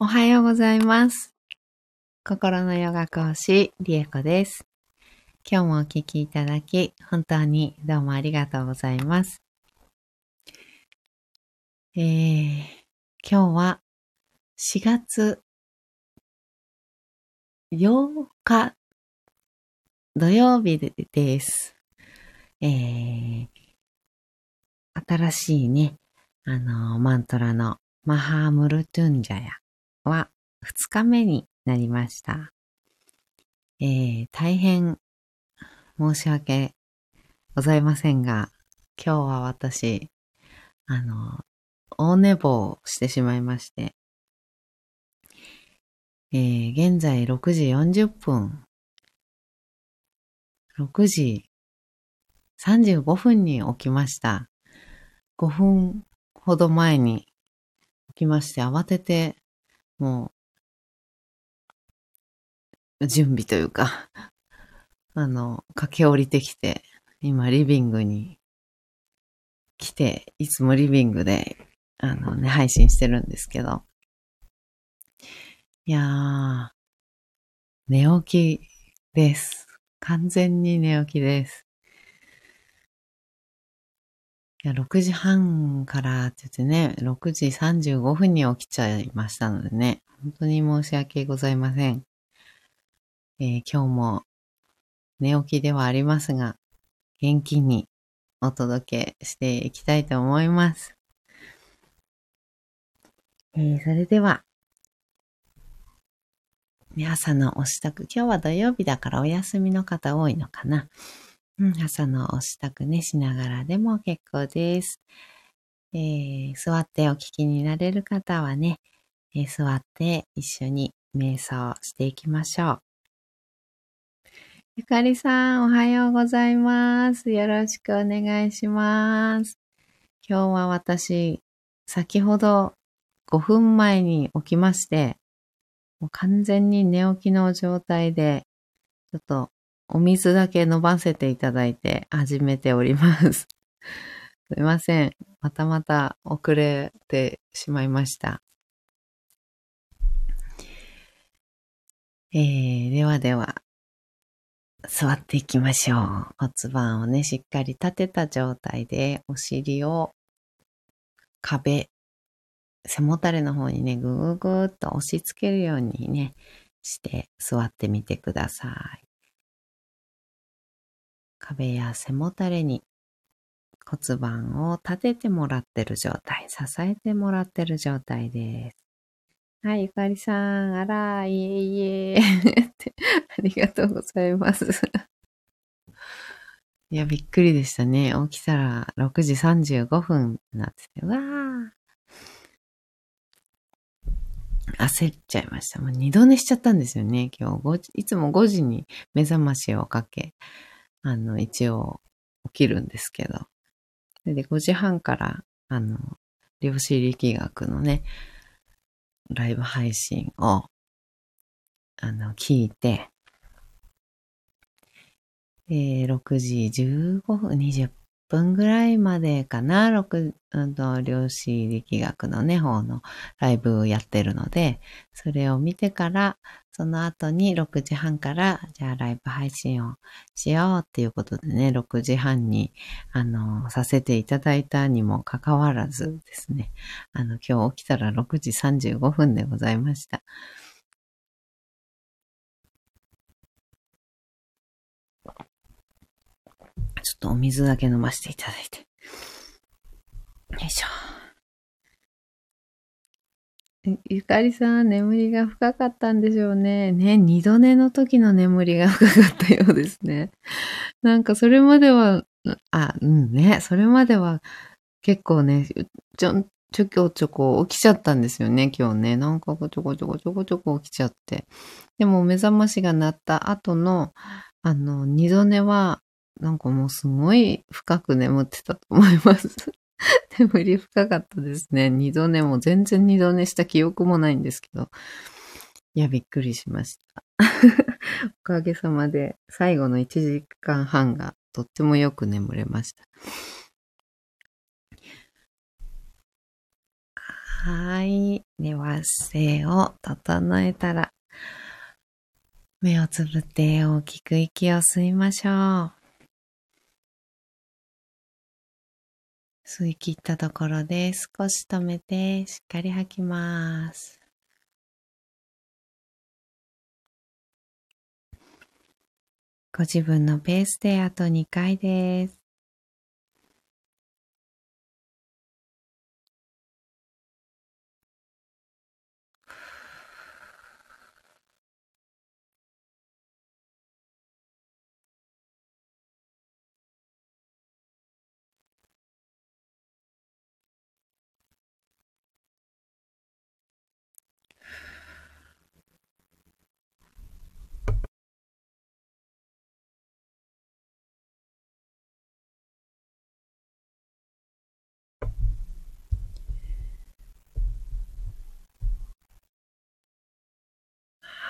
おはようございます。心のヨガ講師、リエコです。今日もお聞きいただき、本当にどうもありがとうございます。えー、今日は4月8日土曜日です。えー、新しいね、あの、マントラのマハームルトゥンジャヤは2日目になりました。えー、大変申し訳ございませんが、今日は私、あの、大寝坊してしまいまして、えー、現在6時40分、6時35分に起きました。5分ほど前に起きまして、慌てて、もう、準備というか、あの、駆け下りてきて、今リビングに来て、いつもリビングで、あのね、配信してるんですけど、いやー、寝起きです。完全に寝起きです。いや、6時半からって言ってね、6時35分に起きちゃいましたのでね、本当に申し訳ございません。えー今日も寝起きではありますが、元気にお届けしていきたいと思います。えーそれでは、朝のお支度、今日は土曜日だからお休みの方多いのかな。うん、朝のお支度ね、しながらでも結構です。えー座ってお聞きになれる方はね、えー座って一緒に瞑想していきましょう。ゆかりさん、おはようございます。よろしくお願いします。今日は私、先ほど5分前に起きまして、もう完全に寝起きの状態で、ちょっとお水だけ飲ませていただいて始めております。すいません。またまた遅れてしまいました。えー、ではでは、座っていきましょう。骨盤をね、しっかり立てた状態で、お尻を壁、背もたれの方にね、ぐーぐーっと押し付けるようにね、して座ってみてください。壁や背もたれに骨盤を立ててもらってる状態、支えてもらってる状態です。はい、ゆかりさん、あら、いえいえって、ありがとうございます。いや、びっくりでしたね。起きたら6時35分になってて、わー。焦っちゃいました。もう二度寝しちゃったんですよね、今日。いつも5時に目覚ましをかけ、あの、一応起きるんですけど。それで5時半から、あの、量子力学のね、ライブ配信を、あの、聞いて、えー6時15分、20分ぐらいまでかな、6、うんと、量子力学のね、方のライブをやってるので、それを見てから、その後に6時半から、じゃあライブ配信をしようっていうことでね、6時半に、あの、させていただいたにもかかわらずですね、あの、今日起きたら6時35分でございました。ちょっとお水だけ飲ませていただいて。よいしょ。ゆかりさん、眠りが深かったんでしょうね。ね、二度寝の時の眠りが深かったようですね。なんかそれまでは、あ、うんね、それまでは結構ね、ちょ、ちょこちょこ起きちゃったんですよね、今日ね。なんかちょこちょこちょこちょこ起きちゃって。でも目覚ましが鳴った後の、あの、二度寝は、なんかもうすごい深く眠ってたと思います。眠り深かったですね。二度寝も全然二度寝した記憶もないんですけど。いや、びっくりしました。おかげさまで最後の1時間半がとってもよく眠れました。はい。では、姿勢を整えたら、目をつぶって大きく息を吸いましょう。吸い切ったところで少し止めてしっかり吐きます。ご自分のペースであと2回です。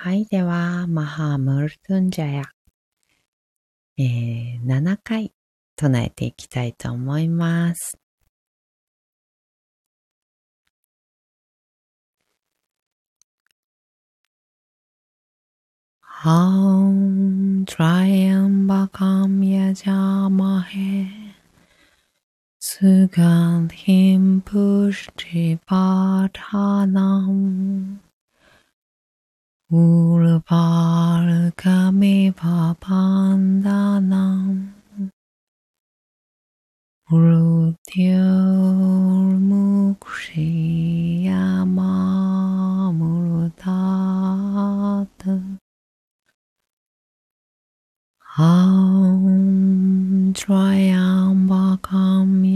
はい。では、マハムルトゥンジャヤ、えー、7回唱えていきたいと思います。ハン、トライアンバカム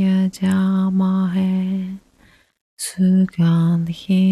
ヤジャマヘ、スガンヒンプシチパタナム、Urval kami papandanam Mrutyur mukshiyama murtat Am Trayambakam yajamahe Sugandhim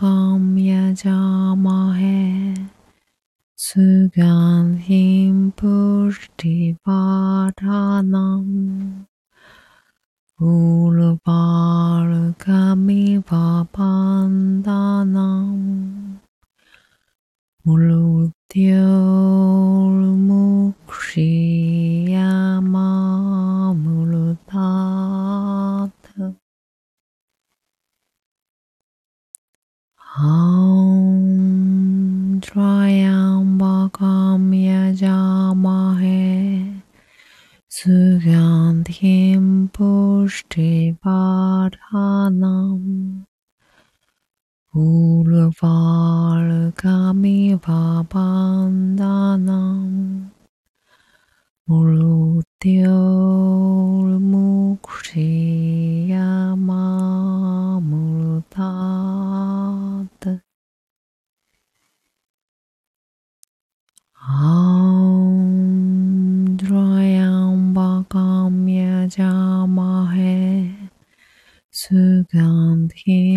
काम यजामहे सुगन्धिं पुष्टिवा 宮邪魔へすがんひ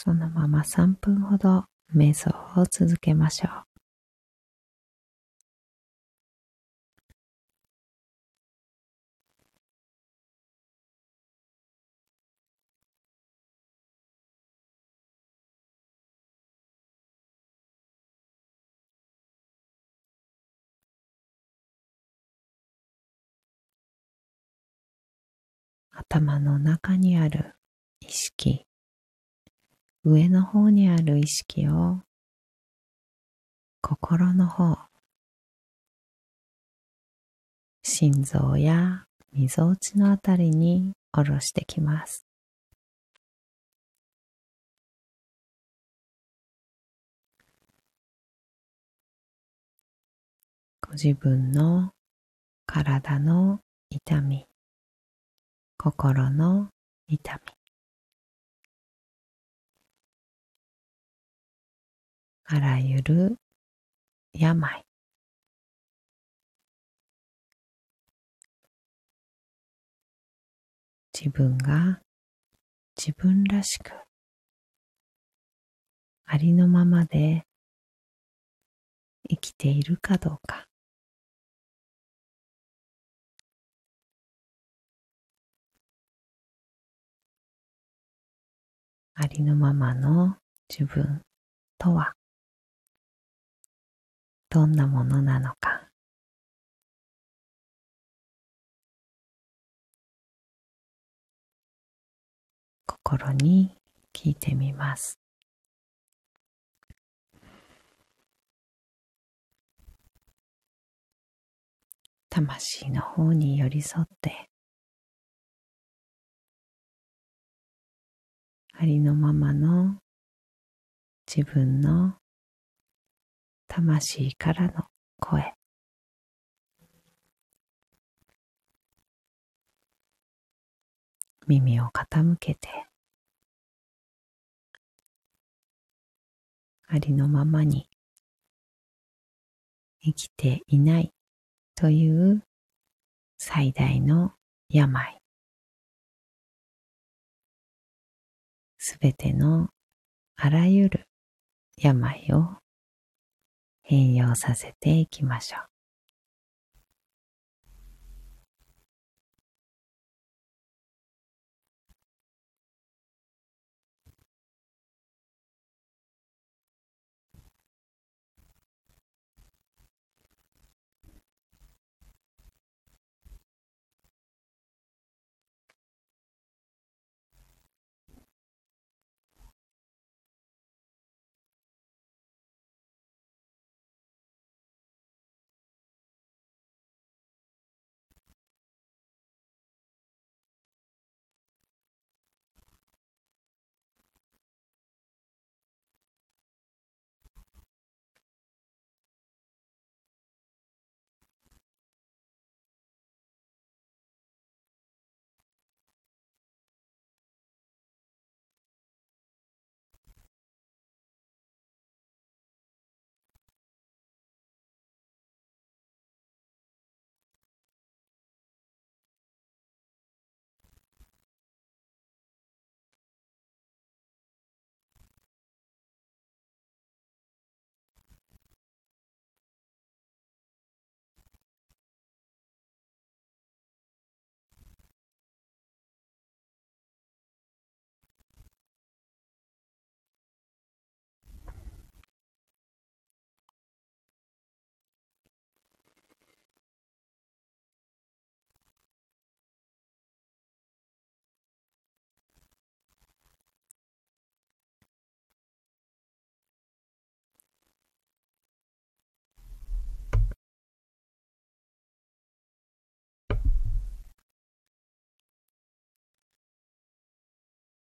そのまま3分ほど瞑想を続けましょう。頭の中にある意識、上の方にある意識を心の方、心臓やみぞおちのあたりに下ろしてきます。ご自分の体の痛み、心の痛み、あらゆる病、自分が自分らしくありのままで生きているかどうか。ありのままの自分とは。どんなものなのか心に聞いてみます。魂の方に寄り添ってありのままの自分の魂からの声。耳を傾けて。ありのままに生きていないという最大の病。すべてのあらゆる病を変容させていきましょう。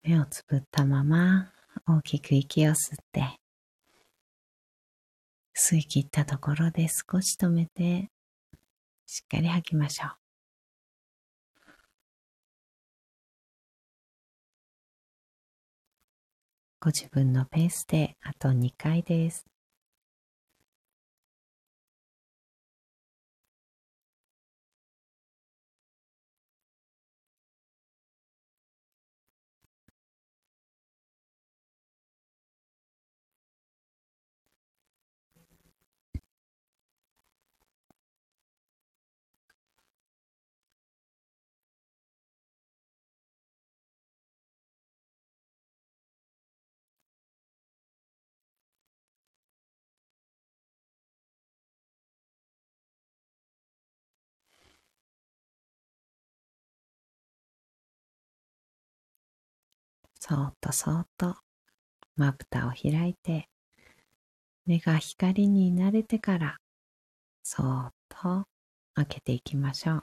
目をつぶったまま大きく息を吸って、吸い切ったところで少し止めて、しっかり吐きましょう。ご自分のペースであと2回です。そっとそっとまぶたを開いて目が光に慣れてからそっと開けていきましょう。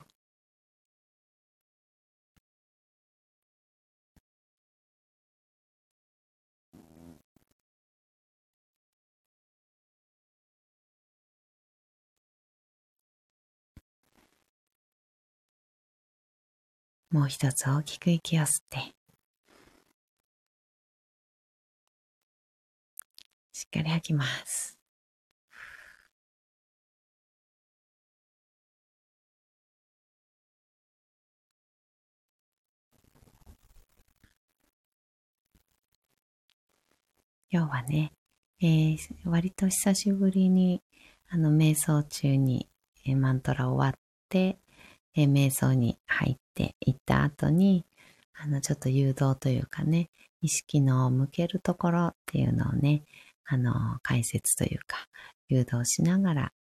もう一つ大きく息を吸ってしっかり吐きます。今日はね、えー、割と久しぶりにあの瞑想中に、えー、マントラ終わって、えー、瞑想に入っていった後にあのちょっと誘導というかね意識の向けるところっていうのをねあの、解説というか、誘導しながら、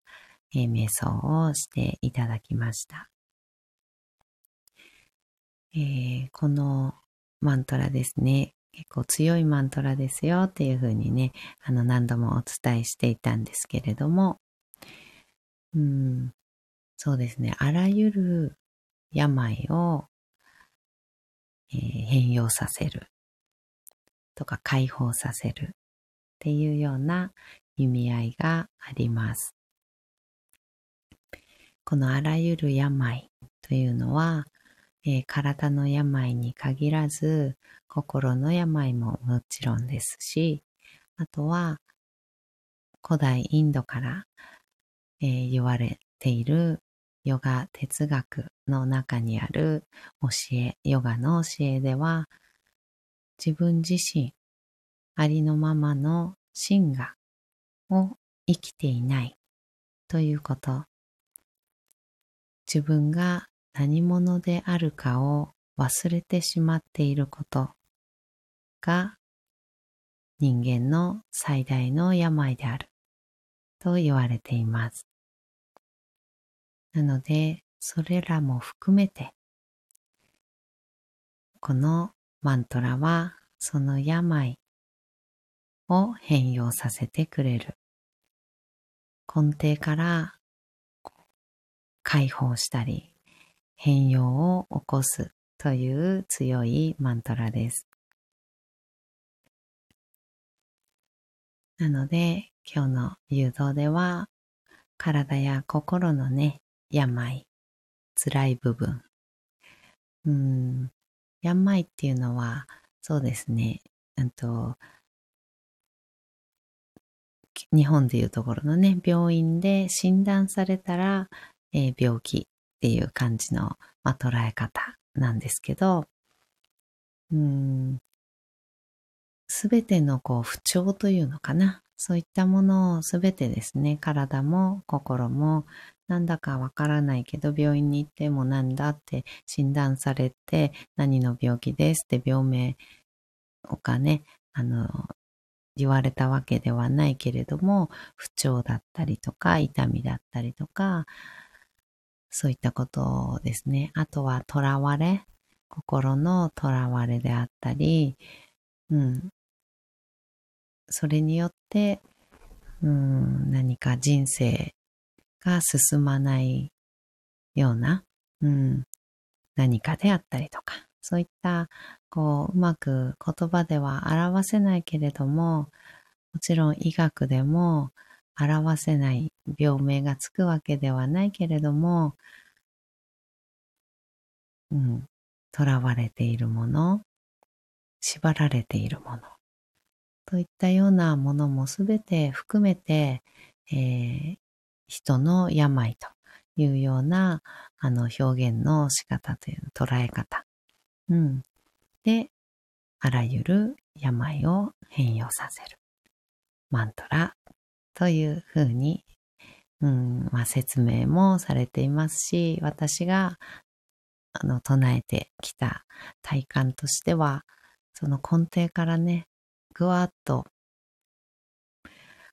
えー、瞑想をしていただきました。えー、このマントラですね、結構強いマントラですよっていうふうにね、あの何度もお伝えしていたんですけれども、うん、そうですね、あらゆる病を、えー、変容させるとか解放させるっていうような意味合いがあります。このあらゆる病というのは、えー、体の病に限らず心の病ももちろんですし、あとは古代インドから、えー、言われているヨガ哲学の中にある教え、ヨガの教えでは、自分自身ありのままの真我を生きていないということ。自分が何者であるかを忘れてしまっていることが人間の最大の病であると言われています。なので、それらも含めて、このマントラはその病を変容させてくれる。根底から解放したり、変容を起こすという強いマントラです。なので、今日の誘導では、体や心のね、病、辛い部分。うん、病っていうのは、そうですね、うんと、日本でいうところのね、病院で診断されたら、えー、病気っていう感じの、まあ、捉え方なんですけど、うん、すべてのこう不調というのかな。そういったものをすべてですね、体も心もなんだかわからないけど病院に行ってもなんだって診断されて何の病気ですって病名をかね、あの、言われたわけではないけれども、不調だったりとか、痛みだったりとか、そういったことですね。あとは、囚われ、心の囚われであったり、うん。それによって、うん、何か人生が進まないような、うん、何かであったりとか、そういったこう、うまく言葉では表せないけれども、もちろん医学でも表せない病名がつくわけではないけれども、うん、囚われているもの、縛られているもの、といったようなものもすべて含めて、えー、人の病というようなあの表現の仕方という捉え方。うん。で、あらゆる病を変容させる。マントラというふうに、うんまあ、説明もされていますし、私があの唱えてきた体感としては、その根底からね、ぐわっと、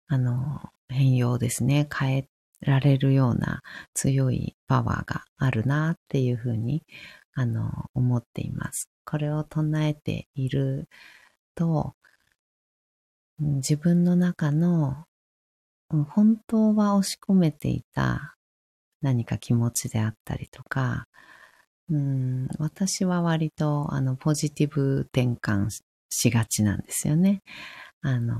あの、変容ですね、変えられるような強いパワーがあるなっていうふうに、あの、思っています。これを唱えていると、自分の中の本当は押し込めていた何か気持ちであったりとか、うん私は割とあのポジティブ転換しがちなんですよね。あの、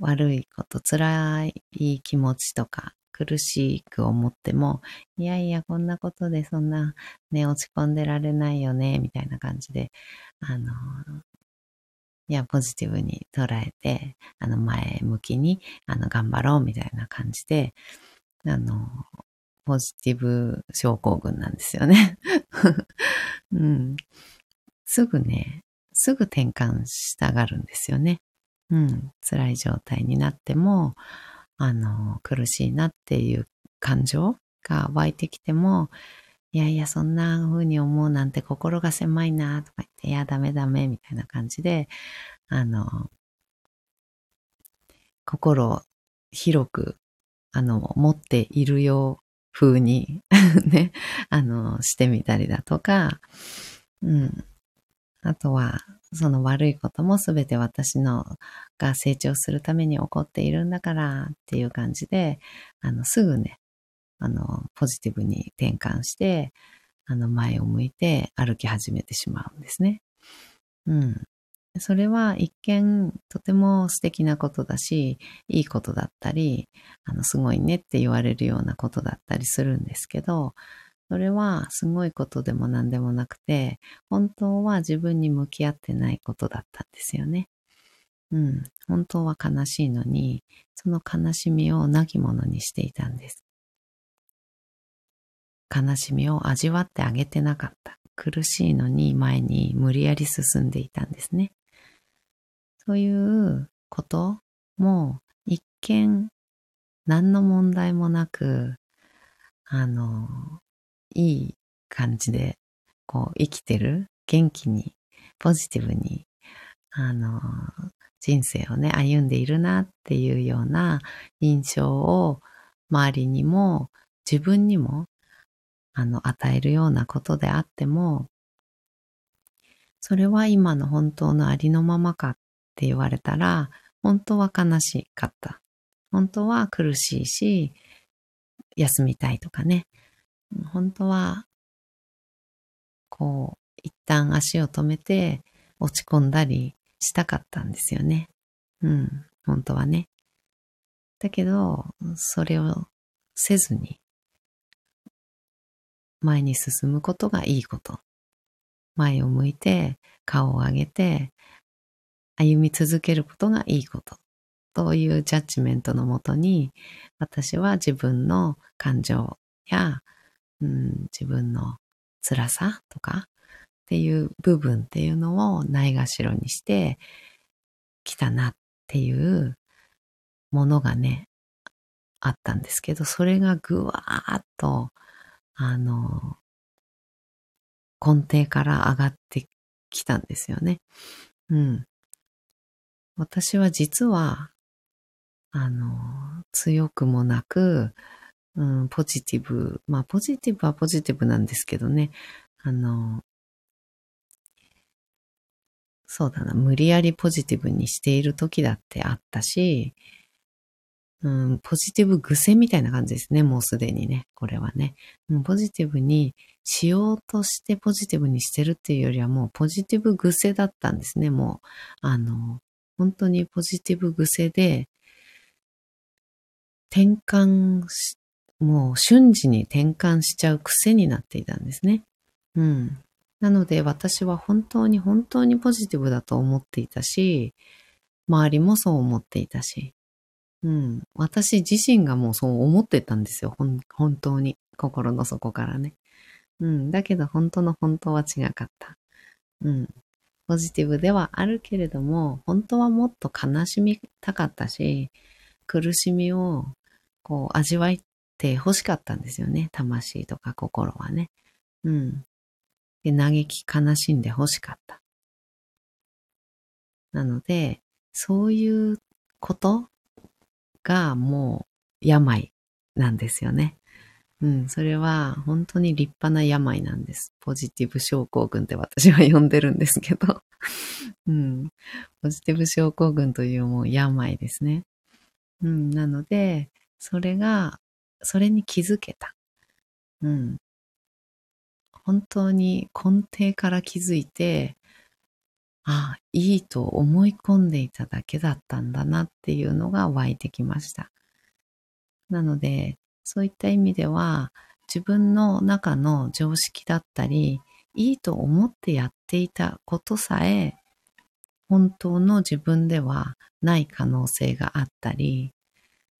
悪いこと、辛い気持ちとか、苦しく思っても、いやいや、こんなことでそんなね、落ち込んでられないよね、みたいな感じで、あの、いや、ポジティブに捉えて、あの、前向きに、あの、頑張ろう、みたいな感じで、あの、ポジティブ症候群なんですよね。うん。すぐね、すぐ転換したがるんですよね。うん。辛い状態になっても、あの、苦しいなっていう感情が湧いてきても、いやいや、そんな風に思うなんて心が狭いなとか言って、いや、ダメダメみたいな感じで、あの、心を広く、あの、持っているよう風に ね、あの、してみたりだとか、うん。あとは、その悪いこともすべて私のが成長するために起こっているんだからっていう感じで、あの、すぐね、あの、ポジティブに転換して、あの、前を向いて歩き始めてしまうんですね。うん。それは一見とても素敵なことだし、いいことだったり、あの、すごいねって言われるようなことだったりするんですけど、それはすごいことでも何でもなくて、本当は自分に向き合ってないことだったんですよね。うん。本当は悲しいのに、その悲しみを亡き者にしていたんです。悲しみを味わってあげてなかった。苦しいのに前に無理やり進んでいたんですね。そういうことも一見何の問題もなく、あの、いい感じで、こう、生きてる、元気に、ポジティブに、あの、人生をね、歩んでいるなっていうような印象を周りにも自分にもあの与えるようなことであっても、それは今の本当のありのままかって言われたら、本当は悲しかった。本当は苦しいし、休みたいとかね。本当は、こう、一旦足を止めて落ち込んだりしたかったんですよね。うん、本当はね。だけど、それをせずに、前に進むことがいいこと。前を向いて、顔を上げて、歩み続けることがいいこと。というジャッジメントのもとに、私は自分の感情やうん、自分の辛さとかっていう部分っていうのをないがしろにしてきたなっていうものがね、あったんですけど、それがぐわーっと、あの、根底から上がってきたんですよね。うん。私は実は、あの、強くもなく、うん、ポジティブ。まあ、ポジティブはポジティブなんですけどね。あの、そうだな、無理やりポジティブにしている時だってあったし、うん、ポジティブ癖みたいな感じですね。もうすでにね。これはね。ポジティブにしようとしてポジティブにしてるっていうよりはもうポジティブ癖だったんですね。もう、あの、本当にポジティブ癖で、転換し、もう瞬時に転換しちゃう癖になっていたんですね。うん。なので私は本当に本当にポジティブだと思っていたし、周りもそう思っていたし、うん。私自身がもうそう思ってたんですよ。本当に。心の底からね。うん。だけど本当の本当は違かった。うん。ポジティブではあるけれども、本当はもっと悲しみたかったし、苦しみをこう味わいて欲しかったんですよね。魂とか心はね。うん。で、嘆き悲しんで欲しかった。なので、そういうことがもう病なんですよね。うん、それは本当に立派な病なんです。ポジティブ症候群って私は呼んでるんですけど。うん、ポジティブ症候群というもう病ですね。うん、なので、それが、それに気づけた。うん。本当に根底から気づいて、ああ、いいと思い込んでいただけだったんだなっていうのが湧いてきました。なので、そういった意味では、自分の中の常識だったり、いいと思ってやっていたことさえ、本当の自分ではない可能性があったり、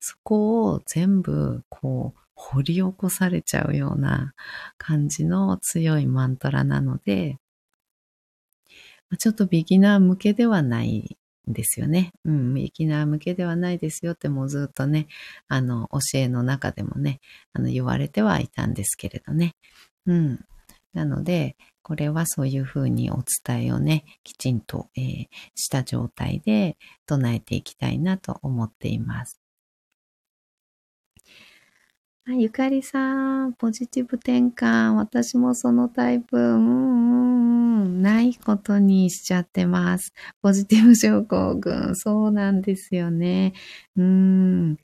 そこを全部こう掘り起こされちゃうような感じの強いマントラなので、ちょっとビギナー向けではないんですよね。うん、ビギナー向けではないですよってもうずっとね、あの、教えの中でもね、あの、言われてはいたんですけれどね。うん。なので、これはそういうふうにお伝えをね、きちんと、えー、した状態で唱えていきたいなと思っています。あ、ゆかりさん、ポジティブ転換。私もそのタイプ、うんうんうん、ないことにしちゃってます。ポジティブ症候群。そうなんですよね。うん。ゆ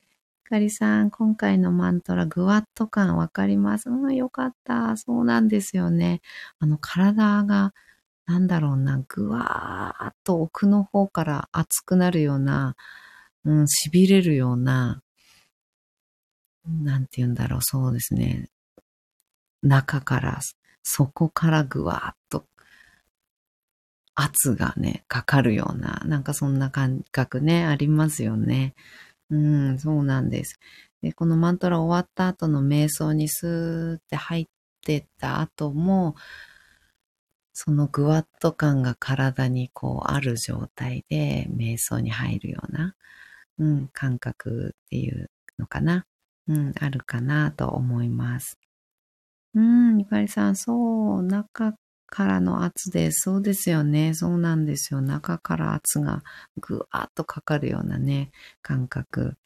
かりさん、今回のマントラ、グワッと感わかります。うん、よかった。そうなんですよね。あの、体が、なんだろうな、ぐわーっと奥の方から熱くなるような、うん、痺れるような、なんて言うんだろう、そうですね。中から、底からぐわーっと圧がね、かかるような、なんかそんな感覚ね、ありますよね。うん、そうなんです。で、このマントラ終わった後の瞑想にスーって入ってった後も、そのぐわっと感が体にこうある状態で瞑想に入るような、うん、感覚っていうのかな。うん、あるかなと思います。うん、ゆかりさん、そう、中からの圧で、そうですよね。そうなんですよ。中から圧がぐわっとかかるようなね、感覚。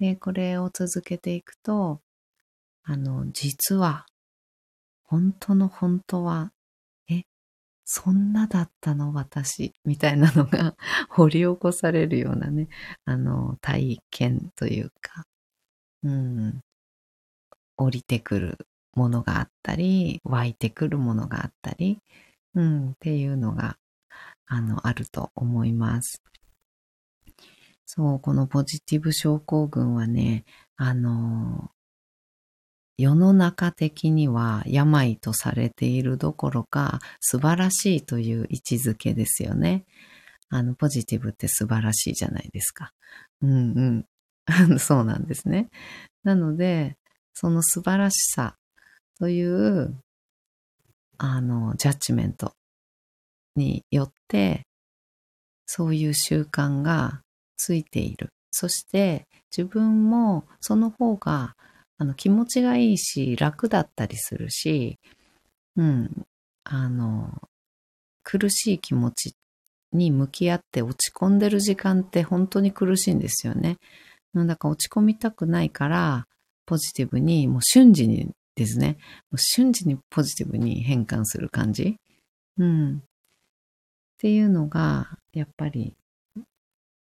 で、これを続けていくと、あの、実は、本当の本当は、え、そんなだったの私、みたいなのが掘り起こされるようなね、あの、体験というか、うん、降りてくるものがあったり、湧いてくるものがあったり、うん、っていうのが、あの、あると思います。そう、このポジティブ症候群はね、あの、世の中的には病とされているどころか素晴らしいという位置づけですよね。あの、ポジティブって素晴らしいじゃないですか。うんうん。そうなんですね。なので、その素晴らしさという、あの、ジャッジメントによって、そういう習慣がついている。そして自分もその方があの気持ちがいいし楽だったりするし、うん、あの、苦しい気持ちに向き合って落ち込んでる時間って本当に苦しいんですよね。なんだか落ち込みたくないから、ポジティブに、もう瞬時にですね、もう瞬時にポジティブに変換する感じ。うん。っていうのが、やっぱり、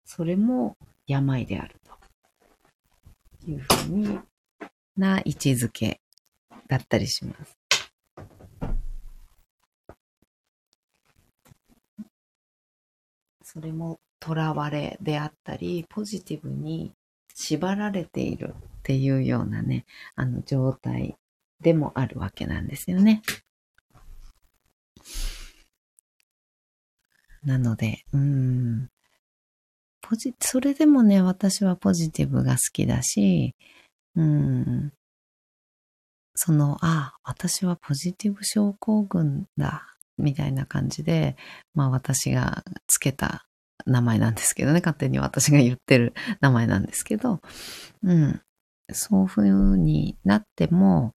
それも病であると。いうふうにな位置づけだったりします。それも囚われであったり、ポジティブに縛られているっていうようなね、あの状態でもあるわけなんですよね。なので、うん、ポジ、それでもね、私はポジティブが好きだし、うん、その、あ、私はポジティブ症候群だ、みたいな感じで、まあ私がつけた名前なんですけどね、勝手に私が言ってる名前なんですけど、うん、そういう風になっても、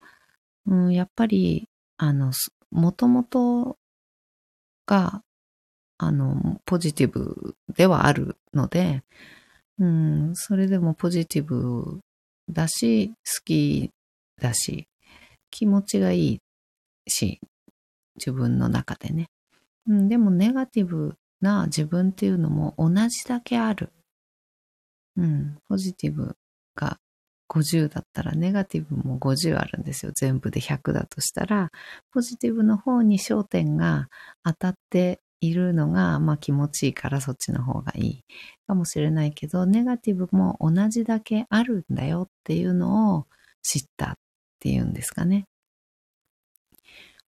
うん、やっぱり、あの、もともとが、あの、ポジティブではあるので、うん、それでもポジティブだし、好きだし、気持ちがいいし、自分の中でね。うん、でもネガティブな自分っていうのも同じだけある。うん、ポジティブが50だったらネガティブも50あるんですよ。全部で100だとしたら、ポジティブの方に焦点が当たっているのが、まあ気持ちいいからそっちの方がいいかもしれないけど、ネガティブも同じだけあるんだよっていうのを知ったっていうんですかね。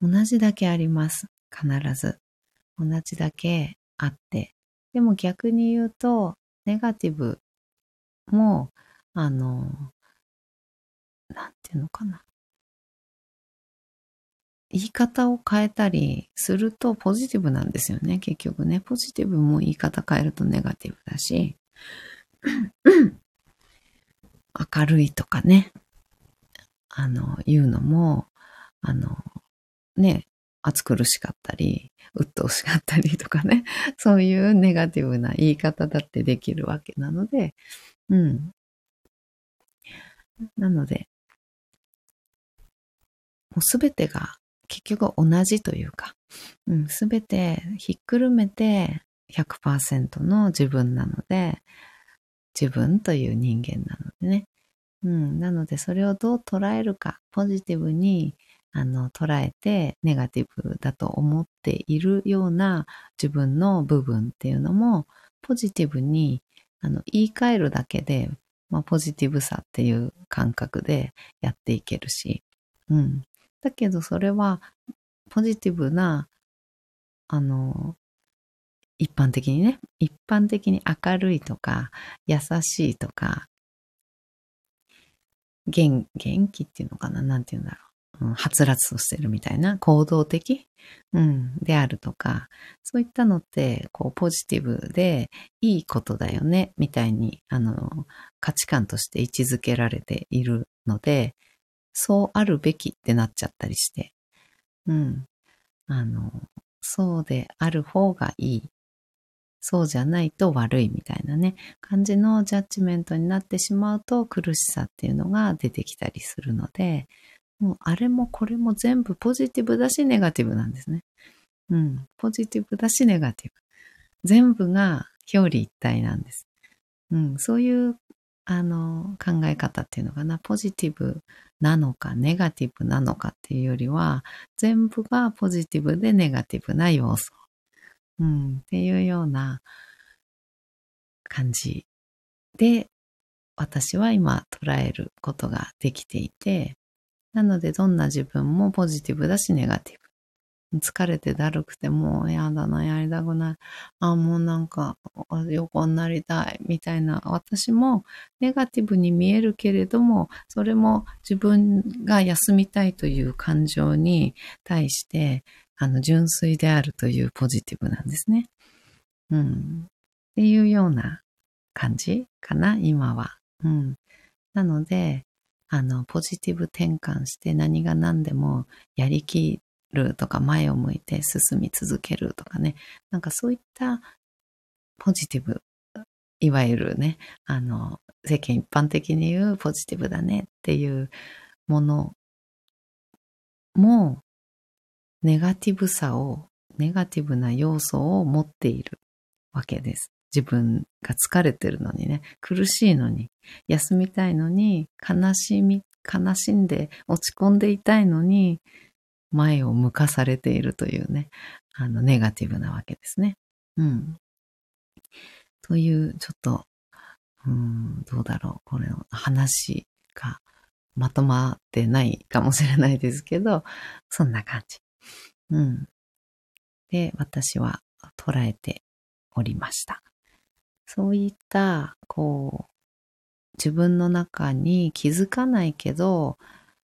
同じだけあります。必ず。同じだけあって。でも逆に言うと、ネガティブも、あの、なんていうのかな。言い方を変えたりするとポジティブなんですよね、結局ね。ポジティブも言い方変えるとネガティブだし、明るいとかね、あの、言うのも、あの、ね、暑苦しかったり、鬱陶しかったりとかね、そういうネガティブな言い方だってできるわけなので、うん。なので、もうすべてが結局同じというか、うん、すべてひっくるめて100%の自分なので、自分という人間なのでね。うん、なのでそれをどう捉えるか、ポジティブにあの捉えてネガティブだと思っているような自分の部分っていうのもポジティブにあの言い換えるだけで、まあ、ポジティブさっていう感覚でやっていけるし、うん。だけどそれはポジティブな、あの、一般的にね、一般的に明るいとか、優しいとか、元元気っていうのかななんて言うんだろう。はつらつとしてるみたいな行動的、うん、であるとか、そういったのって、こう、ポジティブでいいことだよね、みたいに、あの、価値観として位置づけられているので、そうあるべきってなっちゃったりして、うん。あの、そうである方がいい。そうじゃないと悪いみたいなね、感じのジャッジメントになってしまうと苦しさっていうのが出てきたりするので、もうあれもこれも全部ポジティブだしネガティブなんですね。うん。ポジティブだしネガティブ。全部が表裏一体なんです。うん。そういうあの、考え方っていうのかな、ポジティブなのか、ネガティブなのかっていうよりは、全部がポジティブでネガティブな要素。うん、っていうような感じで、私は今捉えることができていて、なのでどんな自分もポジティブだしネガティブ。疲れてだるくてもうやだな、やりたくない。あ、もうなんか横になりたい。みたいな。私もネガティブに見えるけれども、それも自分が休みたいという感情に対して、あの、純粋であるというポジティブなんですね。うん。っていうような感じかな、今は。うん。なので、あの、ポジティブ転換して何が何でもやりきるとか前を向いて進み続けるとかね、なんかそういったポジティブ、いわゆるね、あの、世間一般的に言うポジティブだねっていうものも、ネガティブさを、ネガティブな要素を持っているわけです。自分が疲れてるのにね、苦しいのに、休みたいのに、悲しみ、悲しんで落ち込んでいたいのに、前を向かされているというね、あの、ネガティブなわけですね。うん。という、ちょっと、うん、どうだろう、これの話がまとまってないかもしれないですけど、そんな感じ。うん。で、私は捉えておりました。そういった、こう、自分の中に気づかないけど、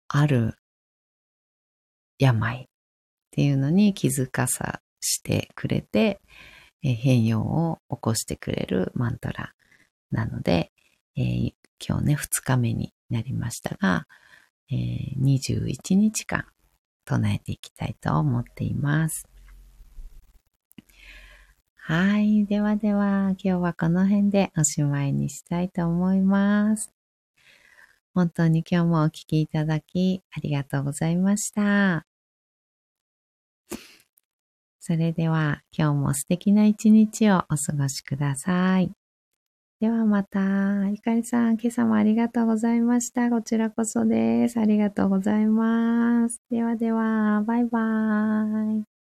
ある病っていうのに気づかさしてくれて、変容を起こしてくれるマントラなので、えー、今日ね、2日目になりましたが、えー、21日間唱えていきたいと思っています。はい。ではでは、今日はこの辺でおしまいにしたいと思います。本当に今日もお聴きいただきありがとうございました。それでは今日も素敵な一日をお過ごしください。ではまた、ゆかりさん、今朝もありがとうございました。こちらこそです。ありがとうございます。ではでは、バイバーイ。